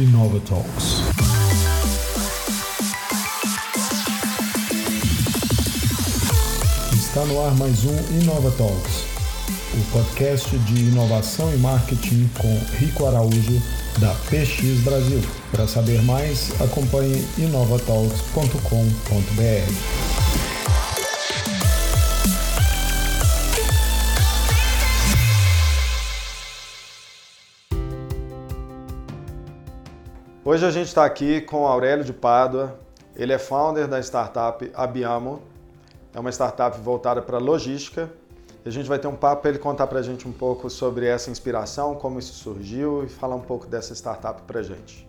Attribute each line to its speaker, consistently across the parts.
Speaker 1: Inova Talks. Está no ar mais um Inova Talks, o podcast de inovação e marketing com Rico Araújo, da PX Brasil. Para saber mais, acompanhe inovatalks.com.br.
Speaker 2: Hoje a gente está aqui com Aurélio de Pádua. Ele é founder da startup Abiamo. É uma startup voltada para logística. A gente vai ter um papo para ele contar para a gente um pouco sobre essa inspiração, como isso surgiu e falar um pouco dessa startup para a gente.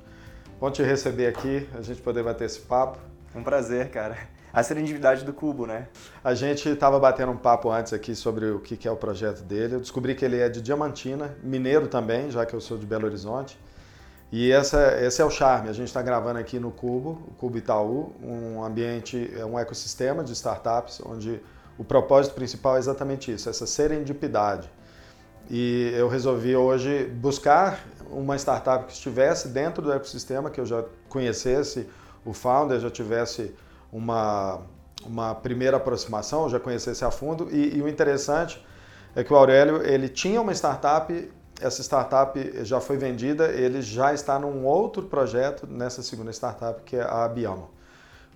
Speaker 2: Bom te receber aqui, a gente poder bater esse papo.
Speaker 3: Um prazer, cara. A serendipidade do Cubo, né?
Speaker 2: A gente estava batendo um papo antes aqui sobre o que é o projeto dele. Eu descobri que ele é de Diamantina, mineiro também, já que eu sou de Belo Horizonte. E essa, esse é o charme. A gente está gravando aqui no Cubo, o Cubo Itaú, um ambiente, é um ecossistema de startups onde o propósito principal é exatamente isso, essa serendipidade. E eu resolvi hoje buscar uma startup que estivesse dentro do ecossistema, que eu já conhecesse o founder, já tivesse uma, uma primeira aproximação, já conhecesse a fundo. E, e o interessante é que o Aurélio ele tinha uma startup essa startup já foi vendida, ele já está num outro projeto nessa segunda startup, que é a Abiamo.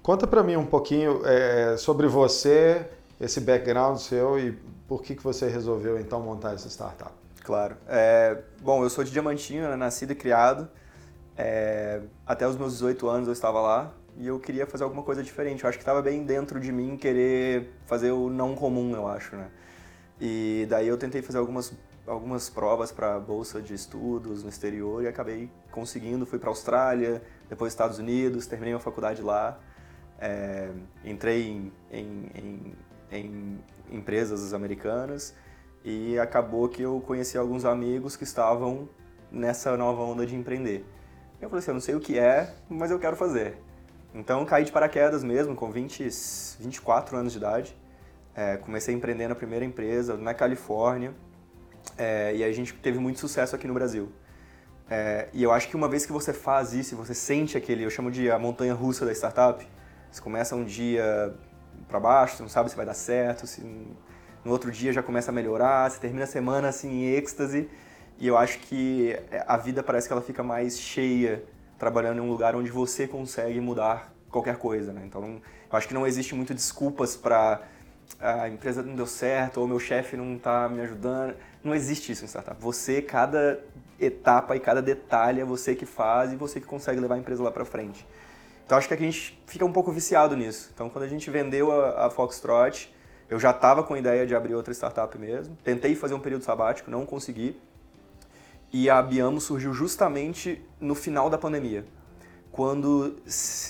Speaker 2: Conta para mim um pouquinho é, sobre você, esse background seu e por que, que você resolveu então montar essa startup.
Speaker 3: Claro. É, bom, eu sou de Diamantinho, né, nascido e criado. É, até os meus 18 anos eu estava lá e eu queria fazer alguma coisa diferente. Eu acho que estava bem dentro de mim querer fazer o não comum, eu acho, né? E daí eu tentei fazer algumas algumas provas para bolsa de estudos no exterior e acabei conseguindo. Fui para a Austrália, depois Estados Unidos, terminei a faculdade lá. É, entrei em, em, em, em, empresas americanas e acabou que eu conheci alguns amigos que estavam nessa nova onda de empreender. Eu falei assim, eu não sei o que é, mas eu quero fazer. Então caí de paraquedas mesmo, com 20, 24 anos de idade. É, comecei a empreender na primeira empresa na Califórnia, é, e a gente teve muito sucesso aqui no Brasil. É, e eu acho que uma vez que você faz isso, você sente aquele, eu chamo de a montanha russa da startup, você começa um dia para baixo, você não sabe se vai dar certo, se no outro dia já começa a melhorar, você termina a semana assim em êxtase, e eu acho que a vida parece que ela fica mais cheia trabalhando em um lugar onde você consegue mudar qualquer coisa, né? Então, eu acho que não existe muito desculpas para a empresa não deu certo ou meu chefe não está me ajudando. Não existe isso em startup. Você, cada etapa e cada detalhe é você que faz e você que consegue levar a empresa lá para frente. Então acho que a gente fica um pouco viciado nisso. Então quando a gente vendeu a, a Foxtrot, eu já estava com a ideia de abrir outra startup mesmo. Tentei fazer um período sabático, não consegui. E a Biamo surgiu justamente no final da pandemia. Quando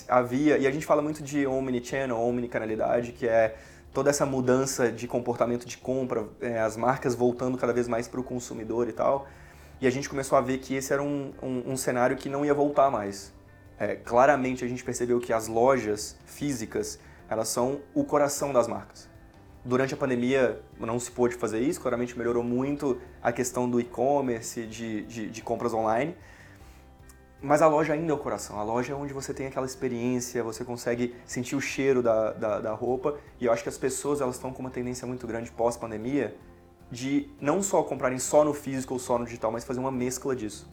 Speaker 3: havia, e a gente fala muito de omnichannel, omnicanalidade, que é toda essa mudança de comportamento de compra, é, as marcas voltando cada vez mais para o consumidor e tal. E a gente começou a ver que esse era um, um, um cenário que não ia voltar mais. É, claramente a gente percebeu que as lojas físicas elas são o coração das marcas. Durante a pandemia não se pôde fazer isso, claramente melhorou muito a questão do e-commerce, de, de, de compras online, mas a loja ainda é o coração. A loja é onde você tem aquela experiência, você consegue sentir o cheiro da, da, da roupa. E eu acho que as pessoas elas estão com uma tendência muito grande pós-pandemia de não só comprarem só no físico ou só no digital, mas fazer uma mescla disso.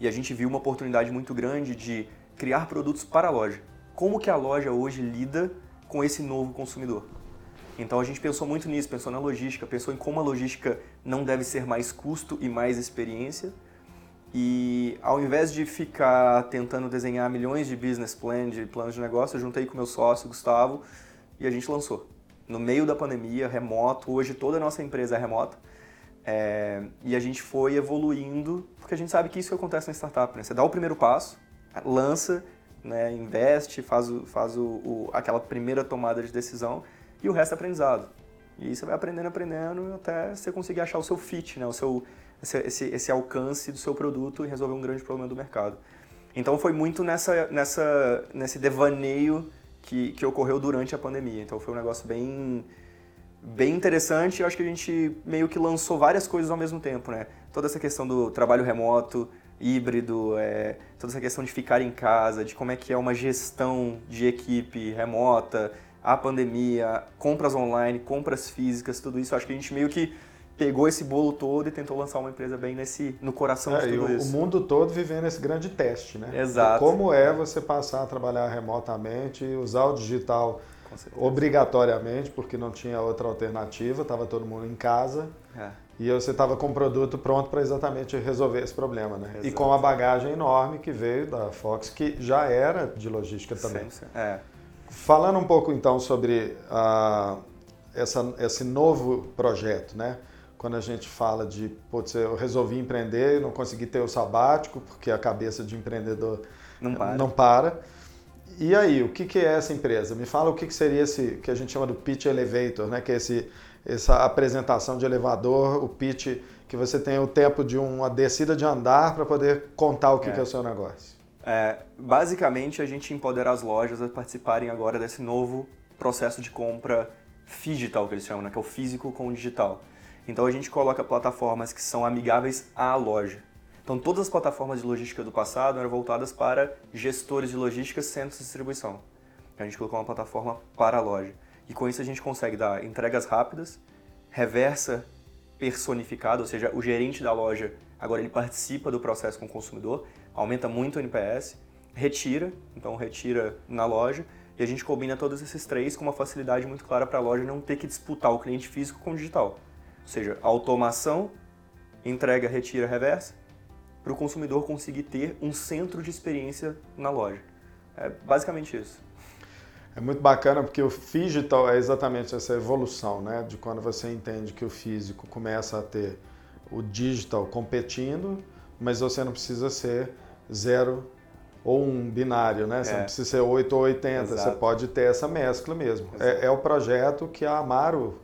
Speaker 3: E a gente viu uma oportunidade muito grande de criar produtos para a loja. Como que a loja hoje lida com esse novo consumidor? Então a gente pensou muito nisso, pensou na logística, pensou em como a logística não deve ser mais custo e mais experiência, e ao invés de ficar tentando desenhar milhões de business plan, de planos de negócio, eu juntei com meu sócio, Gustavo, e a gente lançou. No meio da pandemia, remoto, hoje toda a nossa empresa é remota. É, e a gente foi evoluindo, porque a gente sabe que isso acontece na startup. Né? Você dá o primeiro passo, lança, né, investe, faz, o, faz o, o, aquela primeira tomada de decisão e o resto é aprendizado. E você vai aprendendo, aprendendo até você conseguir achar o seu fit, né, o seu, esse, esse, esse alcance do seu produto e resolver um grande problema do mercado. Então foi muito nessa, nessa, nesse devaneio que, que ocorreu durante a pandemia. Então foi um negócio bem, bem interessante. Eu acho que a gente meio que lançou várias coisas ao mesmo tempo, né? Toda essa questão do trabalho remoto, híbrido, é, toda essa questão de ficar em casa, de como é que é uma gestão de equipe remota, a pandemia, compras online, compras físicas, tudo isso. Acho que a gente meio que pegou esse bolo todo e tentou lançar uma empresa bem nesse no coração
Speaker 2: é,
Speaker 3: de tudo
Speaker 2: e
Speaker 3: isso.
Speaker 2: O mundo todo vivendo esse grande teste, né?
Speaker 3: Exato.
Speaker 2: como é você passar a trabalhar remotamente, usar o digital obrigatoriamente, porque não tinha outra alternativa, estava todo mundo em casa. É. E você estava com o produto pronto para exatamente resolver esse problema, né? Exato. E com a bagagem enorme que veio da Fox, que já era de logística também.
Speaker 3: Sim, sim. É.
Speaker 2: Falando um pouco então sobre uh, essa, esse novo projeto, né? Quando a gente fala de, putz, eu resolvi empreender não consegui ter o sabático, porque a cabeça de empreendedor
Speaker 3: não para.
Speaker 2: Não para. E aí, o que, que é essa empresa? Me fala o que, que seria esse que a gente chama do pitch elevator, né? Que é esse, essa apresentação de elevador, o pitch que você tem o tempo de uma descida de andar para poder contar o que é. que é o seu negócio.
Speaker 3: É, basicamente, a gente empodera as lojas a participarem agora desse novo processo de compra digital, que eles chamam, né? que é o físico com o digital. Então, a gente coloca plataformas que são amigáveis à loja. Então, todas as plataformas de logística do passado eram voltadas para gestores de logística, centros de distribuição. A gente colocou uma plataforma para a loja. E com isso a gente consegue dar entregas rápidas, reversa personificada, ou seja, o gerente da loja agora ele participa do processo com o consumidor, aumenta muito o NPS, retira, então retira na loja, e a gente combina todos esses três com uma facilidade muito clara para a loja não ter que disputar o cliente físico com o digital. Ou seja, automação, entrega, retira, reversa, para o consumidor conseguir ter um centro de experiência na loja. É basicamente isso.
Speaker 2: É muito bacana porque o digital é exatamente essa evolução, né? De quando você entende que o físico começa a ter o digital competindo, mas você não precisa ser zero ou um binário, né? Você é. não precisa ser 8 ou 80, Exato. você pode ter essa mescla mesmo. É, é, o projeto que a Amaro,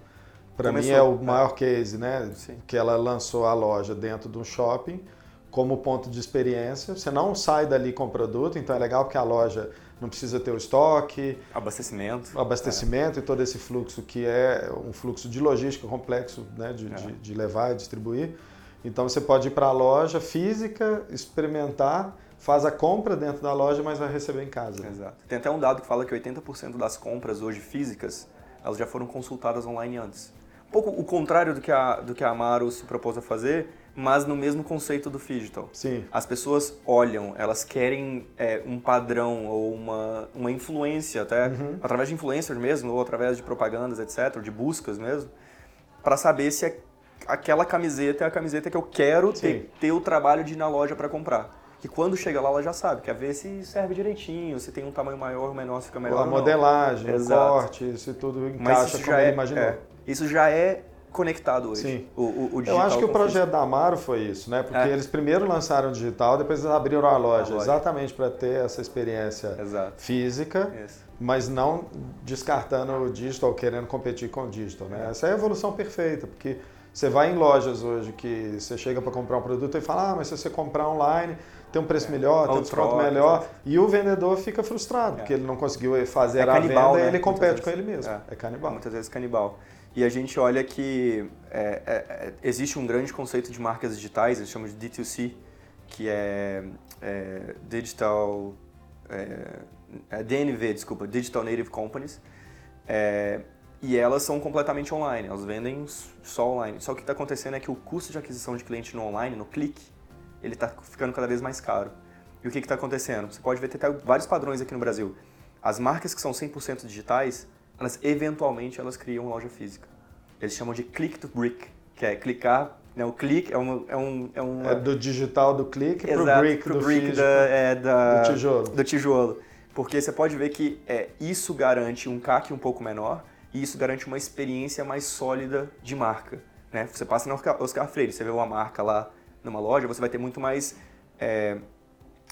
Speaker 2: para mim, é o maior case, né? Sim. Que ela lançou a loja dentro de um shopping como ponto de experiência. Você não sai dali com o produto, então é legal porque a loja não precisa ter o estoque,
Speaker 3: abastecimento,
Speaker 2: abastecimento é. e todo esse fluxo que é um fluxo de logística complexo, né, de, é. de, de levar e distribuir. Então você pode ir para a loja física, experimentar, faz a compra dentro da loja, mas vai receber em casa.
Speaker 3: Exato. Tem até um dado que fala que 80% das compras hoje físicas, elas já foram consultadas online antes. Um pouco o contrário do que a, do que a Amaro se propôs a fazer, mas no mesmo conceito do digital.
Speaker 2: Sim.
Speaker 3: As pessoas olham, elas querem é, um padrão ou uma, uma influência, até uhum. através de influencers mesmo, ou através de propagandas, etc., de buscas mesmo, para saber se é, aquela camiseta é a camiseta que eu quero ter, ter o trabalho de ir na loja para comprar. Que quando chega lá, ela já sabe, quer ver se serve direitinho, se tem um tamanho maior ou menor, se fica melhor.
Speaker 2: A modelagem, o corte, se tudo encaixa como ele é, imaginou.
Speaker 3: É, isso já é conectado hoje.
Speaker 2: Sim.
Speaker 3: O, o, o
Speaker 2: Eu acho que o projeto da Amaro foi isso, né? Porque é. eles primeiro lançaram o digital, depois eles abriram a loja, a loja. exatamente para ter essa experiência
Speaker 3: Exato.
Speaker 2: física, isso. mas não descartando o digital, querendo competir com o digital, né? É. Essa é a evolução perfeita, porque você vai em lojas hoje que você chega para comprar um produto e fala, ah, mas se você comprar online tem um preço é. melhor, tem um desconto melhor, exatamente. e o vendedor fica frustrado, é. porque ele não conseguiu fazer é canibal, a venda né? e ele compete com ele mesmo. É,
Speaker 3: é canibal. Muitas vezes canibal. E a gente olha que é, existe um grande conceito de marcas digitais, eles chamam de D2C, que é, Digital... DNV, desculpa, Digital Native Companies. E elas são completamente online, elas vendem só online. Só que o que está acontecendo é que o custo de aquisição de cliente no online, no clique, ele está ficando cada vez mais caro. E o que está acontecendo? Você pode ver tem vários padrões aqui no Brasil. As marcas que são 100% digitais, elas eventualmente elas criam loja física. Eles chamam de click to brick, que é clicar, né, o click é um é um é, uma...
Speaker 2: é do digital do click para o brick pro do brick físico, da,
Speaker 3: é, da,
Speaker 2: do tijolo.
Speaker 3: Do tijolo. Porque você pode ver que é, isso garante um CAC um pouco menor e isso garante uma experiência mais sólida de marca. Né? Você passa no Oscar Freire, você vê uma marca lá numa loja, você vai ter muito mais é,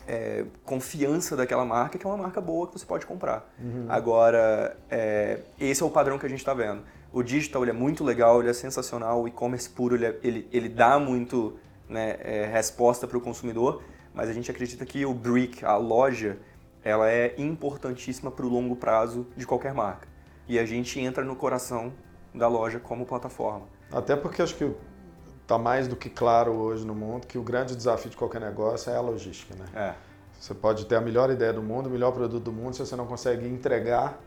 Speaker 3: é, confiança daquela marca, que é uma marca boa que você pode comprar. Uhum. Agora, é, esse é o padrão que a gente está vendo. O digital ele é muito legal, ele é sensacional, o e-commerce puro ele, é, ele, ele, dá muito né, é, resposta para o consumidor, mas a gente acredita que o brick, a loja, ela é importantíssima para o longo prazo de qualquer marca. E a gente entra no coração da loja como plataforma.
Speaker 2: Até porque acho que está mais do que claro hoje no mundo que o grande desafio de qualquer negócio é a logística, né?
Speaker 3: É.
Speaker 2: Você pode ter a melhor ideia do mundo, o melhor produto do mundo, se você não consegue entregar,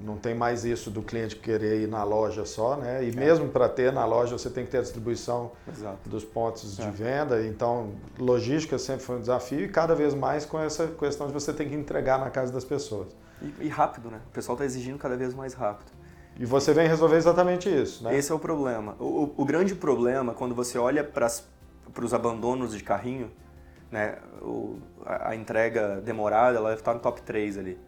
Speaker 2: não tem mais isso do cliente querer ir na loja só, né? E é. mesmo para ter na loja, você tem que ter a distribuição Exato. dos pontos é. de venda. Então, logística sempre foi um desafio e cada vez mais com essa questão de você ter que entregar na casa das pessoas.
Speaker 3: E, e rápido, né? O pessoal está exigindo cada vez mais rápido.
Speaker 2: E você vem resolver exatamente isso, né?
Speaker 3: Esse é o problema. O, o, grande problema, quando você olha para os abandonos de carrinho, né? O, a, a, entrega demorada, ela está no top 3 ali.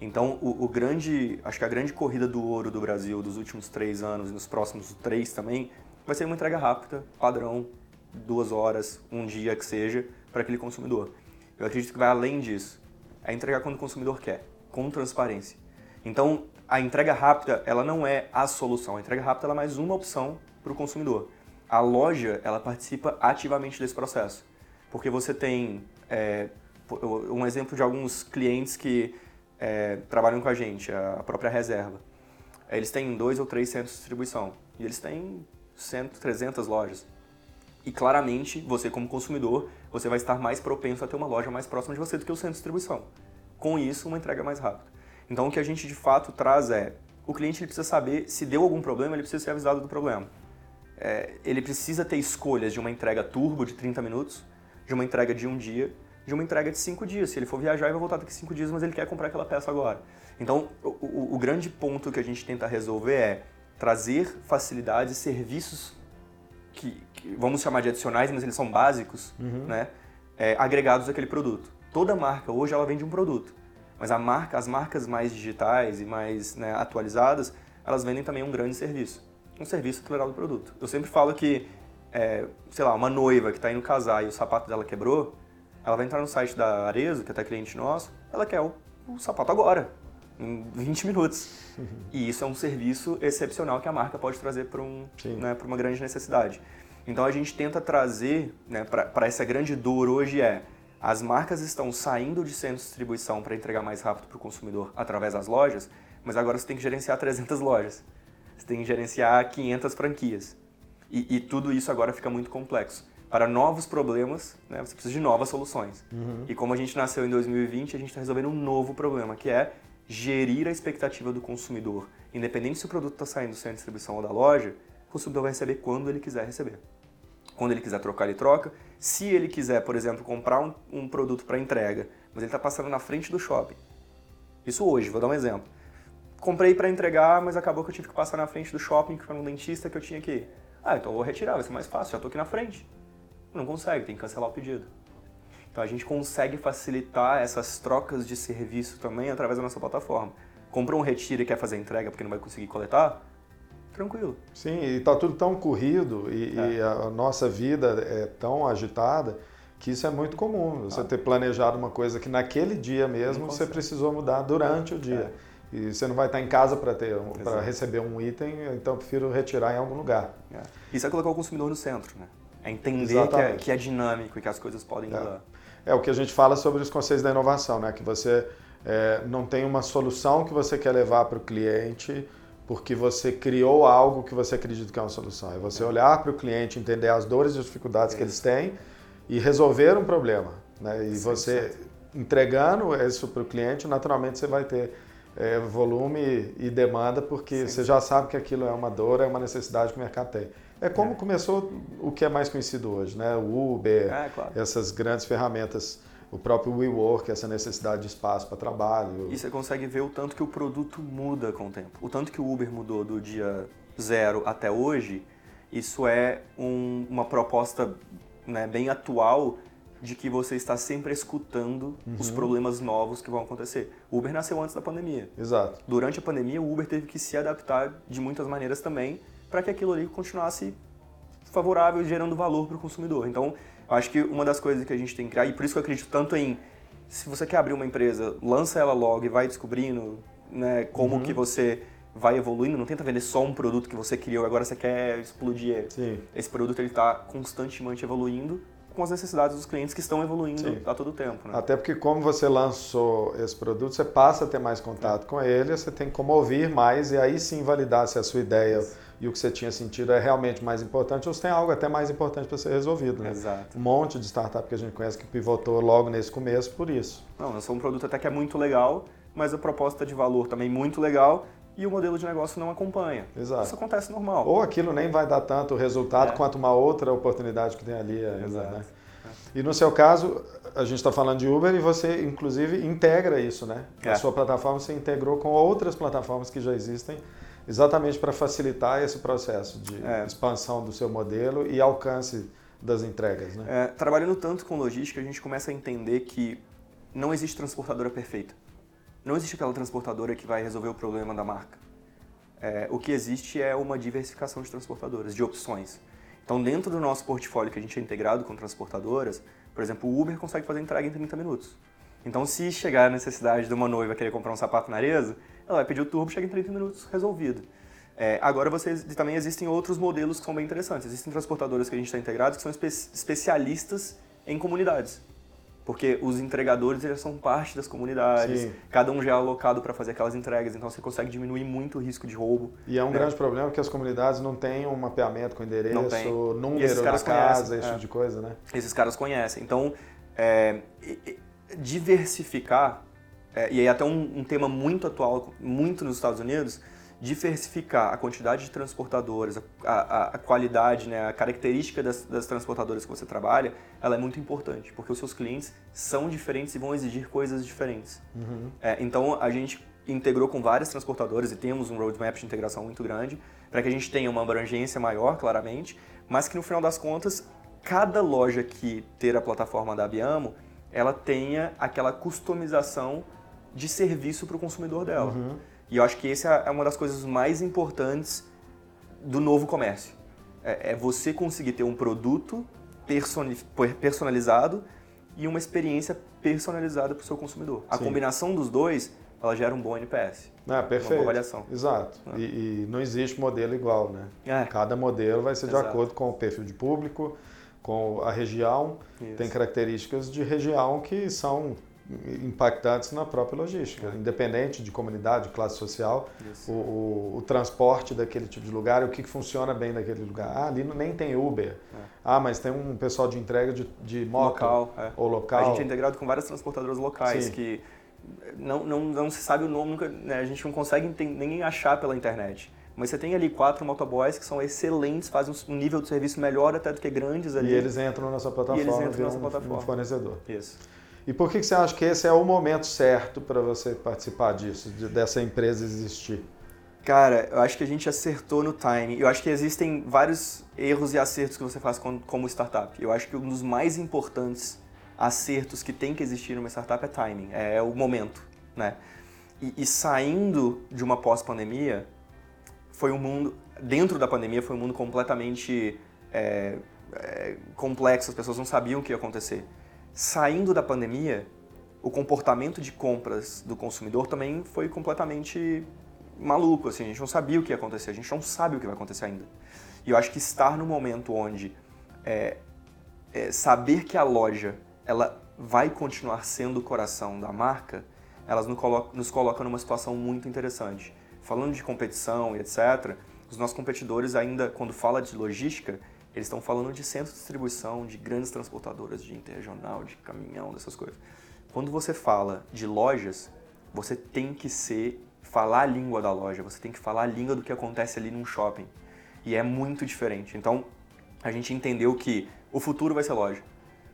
Speaker 3: Então, o, o, grande, acho que a grande corrida do ouro do Brasil dos últimos três anos e nos próximos três também, vai ser uma entrega rápida, padrão, duas horas, um dia que seja, para aquele consumidor. Eu acredito que vai além disso. É entregar quando o consumidor quer, com transparência. Então, a entrega rápida, ela não é a solução. A entrega rápida é mais uma opção para o consumidor. A loja, ela participa ativamente desse processo. Porque você tem é, um exemplo de alguns clientes que é, trabalham com a gente, a própria reserva. Eles têm dois ou três centros de distribuição e eles têm 100, 300 lojas. E claramente, você como consumidor, você vai estar mais propenso a ter uma loja mais próxima de você do que o centro de distribuição. Com isso, uma entrega mais rápida. Então, o que a gente de fato traz é, o cliente ele precisa saber se deu algum problema, ele precisa ser avisado do problema. É, ele precisa ter escolhas de uma entrega turbo de 30 minutos, de uma entrega de um dia de uma entrega de cinco dias. Se ele for viajar, ele vai voltar daqui cinco dias, mas ele quer comprar aquela peça agora. Então, o, o, o grande ponto que a gente tenta resolver é trazer facilidades e serviços que, que, vamos chamar de adicionais, mas eles são básicos, uhum. né? É, agregados àquele produto. Toda marca hoje ela vende um produto, mas a marca, as marcas mais digitais e mais né, atualizadas, elas vendem também um grande serviço, um serviço acelerado do produto. Eu sempre falo que, é, sei lá, uma noiva que está indo casar e o sapato dela quebrou, ela vai entrar no site da Arezo, que é até cliente nosso, ela quer o, o sapato agora, em 20 minutos. E isso é um serviço excepcional que a marca pode trazer para um, né, uma grande necessidade. Então a gente tenta trazer né, para essa grande dor hoje é as marcas estão saindo de centro de distribuição para entregar mais rápido para o consumidor através das lojas, mas agora você tem que gerenciar 300 lojas. Você tem que gerenciar 500 franquias. E, e tudo isso agora fica muito complexo para novos problemas, né, você precisa de novas soluções. Uhum. E como a gente nasceu em 2020, a gente está resolvendo um novo problema, que é gerir a expectativa do consumidor. Independente se o produto está saindo do centro de distribuição ou da loja, o consumidor vai receber quando ele quiser receber. Quando ele quiser trocar, ele troca. Se ele quiser, por exemplo, comprar um, um produto para entrega, mas ele está passando na frente do shopping. Isso hoje, vou dar um exemplo. Comprei para entregar, mas acabou que eu tive que passar na frente do shopping, foi um dentista que eu tinha que ir. Ah, então eu vou retirar, vai ser mais fácil, já estou aqui na frente. Não consegue, tem que cancelar o pedido. Então a gente consegue facilitar essas trocas de serviço também através da nossa plataforma. Comprou um retiro e quer fazer entrega porque não vai conseguir coletar? Tranquilo.
Speaker 2: Sim, e está tudo tão corrido e, é. e, a nossa vida é tão agitada que isso é muito comum. Você ah. ter planejado uma coisa que naquele dia mesmo você precisou mudar durante o dia. É. E você não vai estar em casa para ter para receber um item, então eu prefiro retirar em algum lugar.
Speaker 3: É. Isso é colocar o consumidor no centro, né? É entender que é, que é, dinâmico e que as coisas podem
Speaker 2: é.
Speaker 3: mudar.
Speaker 2: É o que a gente fala sobre os conceitos da inovação, né? Que você é, não tem uma solução que você quer levar para o cliente porque você criou algo que você acredita que é uma solução. É você olhar para o cliente, entender as dores e as dificuldades que eles têm e resolver um problema. Né? E você entregando isso para o cliente, naturalmente você vai ter é, volume e demanda porque Sim. você já sabe que aquilo é uma dor, é uma necessidade que o mercado tem. É como é. começou o que é mais conhecido hoje, né? O Uber, é, claro. essas grandes ferramentas, o próprio WeWork, essa necessidade de espaço para trabalho.
Speaker 3: E você consegue ver o tanto que o produto muda com o tempo. O tanto que o Uber mudou do dia zero até hoje, isso é um, uma proposta né, bem atual de que você está sempre escutando uhum. os problemas novos que vão acontecer. O Uber nasceu antes da pandemia.
Speaker 2: Exato.
Speaker 3: Durante a pandemia, o Uber teve que se adaptar de muitas maneiras também para que aquilo ali continuasse favorável e gerando valor para o consumidor. Então, acho que uma das coisas que a gente tem que criar, e por isso que eu acredito tanto em se você quer abrir uma empresa, lança ela logo e vai descobrindo né, como uhum. que você vai evoluindo, não tenta vender só um produto que você criou e agora você quer explodir ele.
Speaker 2: Sim.
Speaker 3: Esse produto ele está constantemente evoluindo com as necessidades dos clientes que estão evoluindo Sim. a todo tempo. Né?
Speaker 2: Até porque como você lançou esse produto, você passa a ter mais contato com ele, você tem como ouvir mais e aí sim validar se a sua ideia e o que você tinha sentido é realmente mais importante ou se tem algo até mais importante para ser resolvido. Né?
Speaker 3: Exato.
Speaker 2: Um monte de startup que a gente conhece que pivotou logo nesse começo por isso.
Speaker 3: Não, somos um produto até que é muito legal, mas a proposta de valor também muito legal e o modelo de negócio não acompanha.
Speaker 2: Exato.
Speaker 3: Isso acontece normal.
Speaker 2: Ou aquilo nem vai dar tanto resultado é. quanto uma outra oportunidade que tem ali ainda, Exato. Né? E no seu caso, a gente está falando de Uber e você, inclusive, integra isso, né? É. A sua plataforma você integrou com outras plataformas que já existem exatamente para facilitar esse processo de é. expansão do seu modelo e alcance das entregas. Né?
Speaker 3: É, trabalhando tanto com logística, a gente começa a entender que não existe transportadora perfeita. Não existe aquela transportadora que vai resolver o problema da marca. É, o que existe é uma diversificação de transportadoras, de opções. Então, dentro do nosso portfólio que a gente é integrado com transportadoras, por exemplo, o Uber consegue fazer entrega em 30 minutos. Então, se chegar a necessidade de uma noiva querer comprar um sapato na Arezzo, ela vai pedir o turbo, chega em 30 minutos, resolvido. É, agora vocês, também existem outros modelos que são bem interessantes. Existem transportadoras que a gente está integrado que são espe especialistas em comunidades. Porque os entregadores eles são parte das comunidades, Sim. cada um já é alocado para fazer aquelas entregas, então você consegue diminuir muito o risco de roubo.
Speaker 2: E é um né? grande problema que as comunidades não têm um mapeamento com endereço, número na casa, conhecem, esse tipo é. de coisa, né?
Speaker 3: Esses caras conhecem. Então, é, diversificar é, e aí até um, um, tema muito atual, muito nos Estados Unidos, diversificar a quantidade de transportadoras, a, a, a qualidade, né, a característica das, das, transportadoras que você trabalha, ela é muito importante, porque os seus clientes são diferentes e vão exigir coisas diferentes. Uhum. É, então a gente integrou com várias transportadoras e temos um roadmap de integração muito grande, para que a gente tenha uma abrangência maior, claramente, mas que no final das contas, cada loja que ter a plataforma da Abiamo, ela tenha aquela customização de serviço para o consumidor dela. Uhum. E eu acho que essa é uma das coisas mais importantes do novo comércio. É, é você conseguir ter um produto personalizado e uma experiência personalizada para o seu consumidor. A Sim. combinação dos dois, ela gera um bom NPS.
Speaker 2: Ah, perfeito. Uma boa avaliação. Exato. Ah. E, e, não existe modelo igual, né? É. Cada modelo vai ser Exato. de acordo com o perfil de público, com a região. Isso. Tem características de região que são impactantes na própria logística, é. independente de comunidade, de classe social, o, o, o, transporte daquele tipo de lugar, o que, que funciona bem naquele lugar. Ah, ali nem tem Uber. É. Ah, mas tem um pessoal de entrega de, de moto
Speaker 3: local, é.
Speaker 2: ou local.
Speaker 3: A gente é integrado com várias transportadoras locais Sim. que não, não, não se sabe o nome, nunca, né, a gente não consegue nem achar pela internet. Mas você tem ali quatro motoboys que são excelentes, fazem um nível de serviço melhor até do que grandes ali.
Speaker 2: E eles entram na nossa plataforma, e
Speaker 3: eles entram na nossa plataforma.
Speaker 2: um fornecedor.
Speaker 3: Isso.
Speaker 2: E por que, você acha que esse é o momento certo para você participar disso, de, dessa empresa existir?
Speaker 3: Cara, eu acho que a gente acertou no timing. Eu acho que existem vários erros e acertos que você faz como startup. Eu acho que um dos mais importantes acertos que tem que existir numa startup é timing, é o momento, né? E, e saindo de uma pós-pandemia, foi um mundo dentro da pandemia foi um mundo completamente é, é, complexo. As pessoas não sabiam o que ia acontecer saindo da pandemia, o comportamento de compras do consumidor também foi completamente maluco, assim, a gente não sabia o que ia acontecer, a gente não sabe o que vai acontecer ainda. E eu acho que estar no momento onde é, é, saber que a loja ela vai continuar sendo o coração da marca, elas nos colocam, nos colocam numa situação muito interessante. Falando de competição e etc., os nossos competidores ainda, quando fala de logística, eles estão falando de centro de distribuição, de grandes transportadoras, de interregional, de caminhão, dessas coisas. Quando você fala de lojas, você tem que ser falar a língua da loja, você tem que falar a língua do que acontece ali num shopping. E é muito diferente. Então, a gente entendeu que o futuro vai ser loja.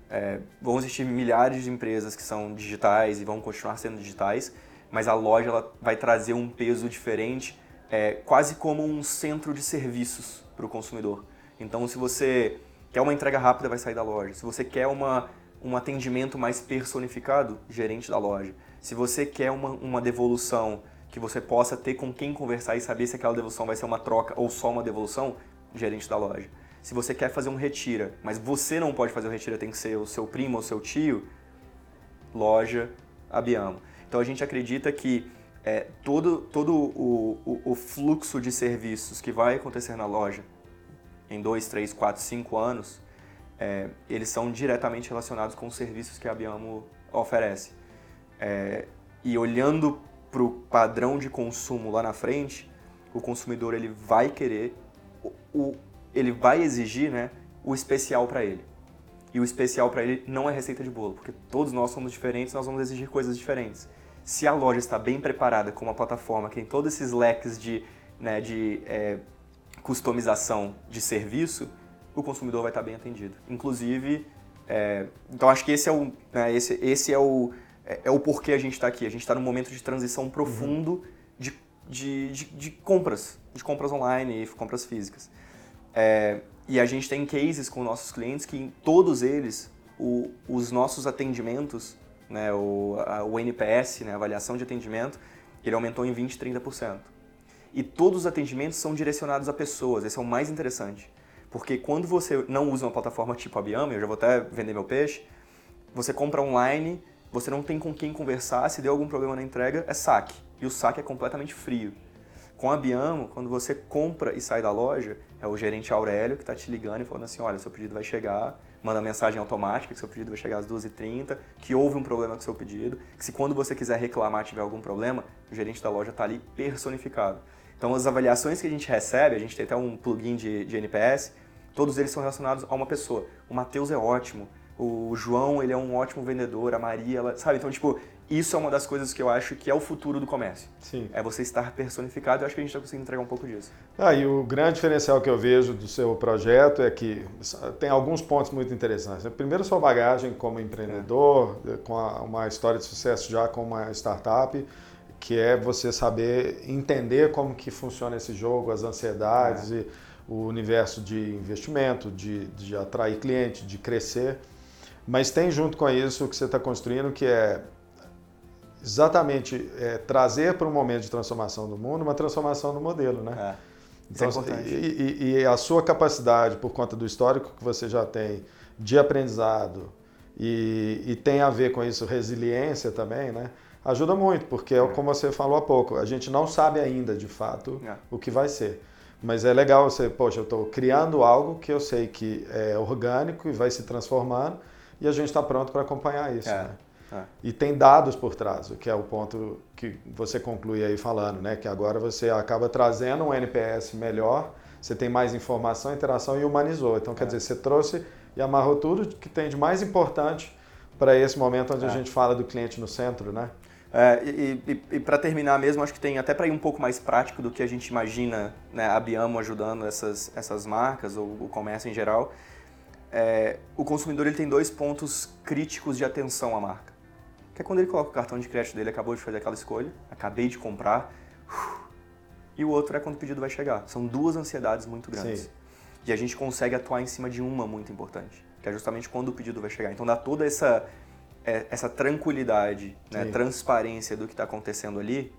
Speaker 3: É, vão existir milhares de empresas que são digitais e vão continuar sendo digitais, mas a loja ela vai trazer um peso diferente, é, quase como um centro de serviços para o consumidor. Então, se você quer uma entrega rápida, vai sair da loja. Se você quer uma, um atendimento mais personificado, gerente da loja. Se você quer uma, uma devolução que você possa ter com quem conversar e saber se aquela devolução vai ser uma troca ou só uma devolução, gerente da loja. Se você quer fazer um retira, mas você não pode fazer o retira, tem que ser o seu primo ou seu tio, loja Abiamo. Então a gente acredita que é, todo, todo o, o, o fluxo de serviços que vai acontecer na loja, em dois, três, quatro, cinco anos, é, eles são diretamente relacionados com os serviços que a Biamo oferece. É, e olhando para o padrão de consumo lá na frente, o consumidor ele vai querer, o, o ele vai exigir né, o especial para ele. E o especial para ele não é receita de bolo, porque todos nós somos diferentes, nós vamos exigir coisas diferentes. Se a loja está bem preparada com uma plataforma que tem todos esses leques de, né, de é, customização de serviço, o consumidor vai estar bem atendido. Inclusive, é, então acho que esse é o, né, esse, esse é o, é, é o porquê a gente está aqui. A gente está num momento de transição profundo uhum. de, de, de, de, compras, de compras online e compras físicas. É, e a gente tem cases com nossos clientes que em todos eles o, os nossos atendimentos, né, o, a, o NPS, né, a avaliação de atendimento, ele aumentou em 20, 30%. E todos os atendimentos são direcionados a pessoas, esse é o mais interessante. Porque quando você não usa uma plataforma tipo a Biame, eu já vou até vender meu peixe, você compra online, você não tem com quem conversar, se deu algum problema na entrega, é saque. E o saque é completamente frio. Com a Biamo, quando você compra e sai da loja, é o gerente Aurélio que está te ligando e falando assim, olha, seu pedido vai chegar, manda mensagem automática que seu pedido vai chegar às 2h30, que houve um problema com seu pedido, que se quando você quiser reclamar tiver algum problema, o gerente da loja está ali personificado. Então as avaliações que a gente recebe, a gente tem até um plugin de, de NPS, todos eles são relacionados a uma pessoa. O Matheus é ótimo, o João ele é um ótimo vendedor, a Maria, ela, sabe? Então, tipo, isso é uma das coisas que eu acho que é o futuro do comércio.
Speaker 2: Sim.
Speaker 3: É você estar personificado. Eu acho que a gente está conseguindo entregar um pouco disso.
Speaker 2: Ah, e o grande diferencial que eu vejo do seu projeto é que tem alguns pontos muito interessantes. Primeiro, sua bagagem como empreendedor, é. com uma história de sucesso já com uma startup, que é você saber entender como que funciona esse jogo, as ansiedades é. e o universo de investimento, de, de atrair cliente, de crescer. Mas tem junto com isso o que você está construindo, que é exatamente é, trazer para um momento de transformação do mundo uma transformação do modelo, né?
Speaker 3: É.
Speaker 2: Então, é e, e, e, a sua capacidade, por conta do histórico que você já tem de aprendizado e, e tem a ver com isso resiliência também, né? Ajuda muito, porque é, é. como você falou há pouco, a gente não sabe ainda de fato é. o que vai ser. Mas é legal você, poxa, eu estou criando algo que eu sei que é orgânico e vai se transformando e a gente está pronto para acompanhar isso. É. Né? É. E tem dados por trás, o que é o ponto que você conclui aí falando, né? Que agora você acaba trazendo um NPS melhor, você tem mais informação, interação e humanizou. Então, quer é. dizer, você trouxe e amarrou tudo que tem de mais importante para esse momento onde é. a gente fala do cliente no centro, né?
Speaker 3: É, e, e, e para terminar mesmo, acho que tem até para ir um pouco mais prático do que a gente imagina né, a Biamo ajudando essas, essas marcas ou o comércio em geral. É, o consumidor ele tem dois pontos críticos de atenção à marca que é quando ele coloca o cartão de crédito dele, acabou de fazer aquela escolha, acabei de comprar, e o outro é quando o pedido vai chegar. São duas ansiedades muito grandes. Sim. E a gente consegue atuar em cima de uma muito importante, que é justamente quando o pedido vai chegar. Então dá toda essa, essa tranquilidade, né, transparência do que está acontecendo ali,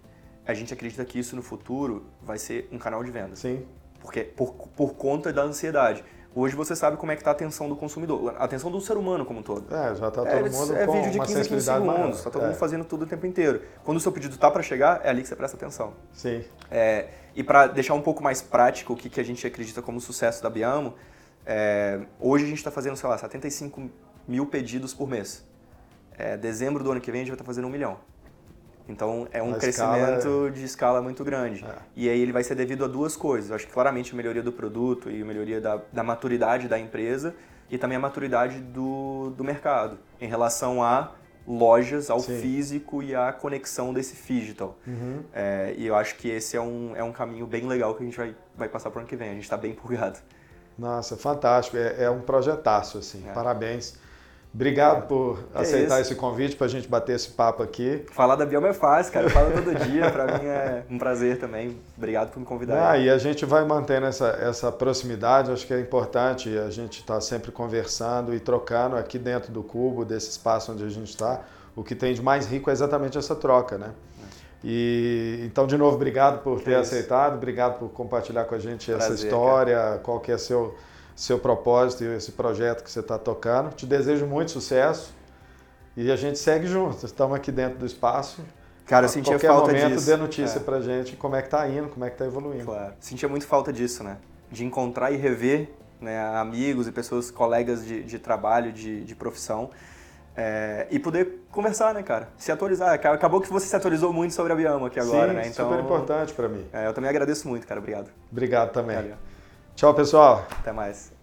Speaker 3: a gente acredita que isso no futuro vai ser um canal de venda.
Speaker 2: Sim.
Speaker 3: Porque por, por conta da ansiedade. Hoje você sabe como é que está a atenção do consumidor, a atenção do ser humano como um todo.
Speaker 2: É, já está todo é, mundo
Speaker 3: é
Speaker 2: com
Speaker 3: vídeo de 15 15 segundos, está todo é. mundo fazendo tudo o tempo inteiro. Quando o seu pedido está para chegar, é ali que você presta atenção.
Speaker 2: Sim.
Speaker 3: É, e para deixar um pouco mais prático o que, que a gente acredita como sucesso da Biamo, é, hoje a gente está fazendo, sei lá, 75 mil pedidos por mês. É, dezembro do ano que vem a gente vai estar fazendo um milhão. Então é um a crescimento escala... de escala muito grande. É. E aí ele vai ser devido a duas coisas. Eu acho que claramente a melhoria do produto e a melhoria da, da maturidade da empresa e também a maturidade do, do mercado em relação a lojas, ao Sim. físico e à conexão desse digital.
Speaker 2: Uhum.
Speaker 3: É, e eu acho que esse é um, é um caminho bem legal que a gente vai, vai passar para o ano que vem. A gente está bem empolgado.
Speaker 2: Nossa, fantástico. É, é um projetaço, assim. É. Parabéns. Obrigado por que aceitar esse convite para a gente bater esse papo aqui.
Speaker 3: Falar da Bioma é fácil, cara. Eu falo todo dia. Para mim é um prazer também. Obrigado por me convidar.
Speaker 2: Ah, e a gente vai mantendo essa, essa proximidade. Acho que é importante a gente estar tá sempre conversando e trocando aqui dentro do cubo, desse espaço onde a gente está. O que tem de mais rico é exatamente essa troca, né? E então, de novo, obrigado por que ter isso. aceitado, obrigado por compartilhar com a gente prazer, essa história, cara. qual que é seu seu propósito e esse projeto que você está tocando. Te desejo muito sucesso e a gente segue junto. Estamos aqui dentro do espaço.
Speaker 3: Cara, eu sentia falta
Speaker 2: momento,
Speaker 3: disso.
Speaker 2: dê notícia é. pra gente como é que tá indo, como é que tá evoluindo.
Speaker 3: Claro. Sentia muito falta disso, né? De encontrar e rever né, amigos e pessoas, colegas de, de trabalho, de, de profissão. É, e poder conversar, né, cara? Se atualizar. Acabou que você se atualizou muito sobre a Biama aqui agora,
Speaker 2: Sim,
Speaker 3: né?
Speaker 2: Então, super importante para mim.
Speaker 3: É, eu também agradeço muito, cara. Obrigado.
Speaker 2: Obrigado também. Valeu. Tchau, pessoal.
Speaker 3: Até mais.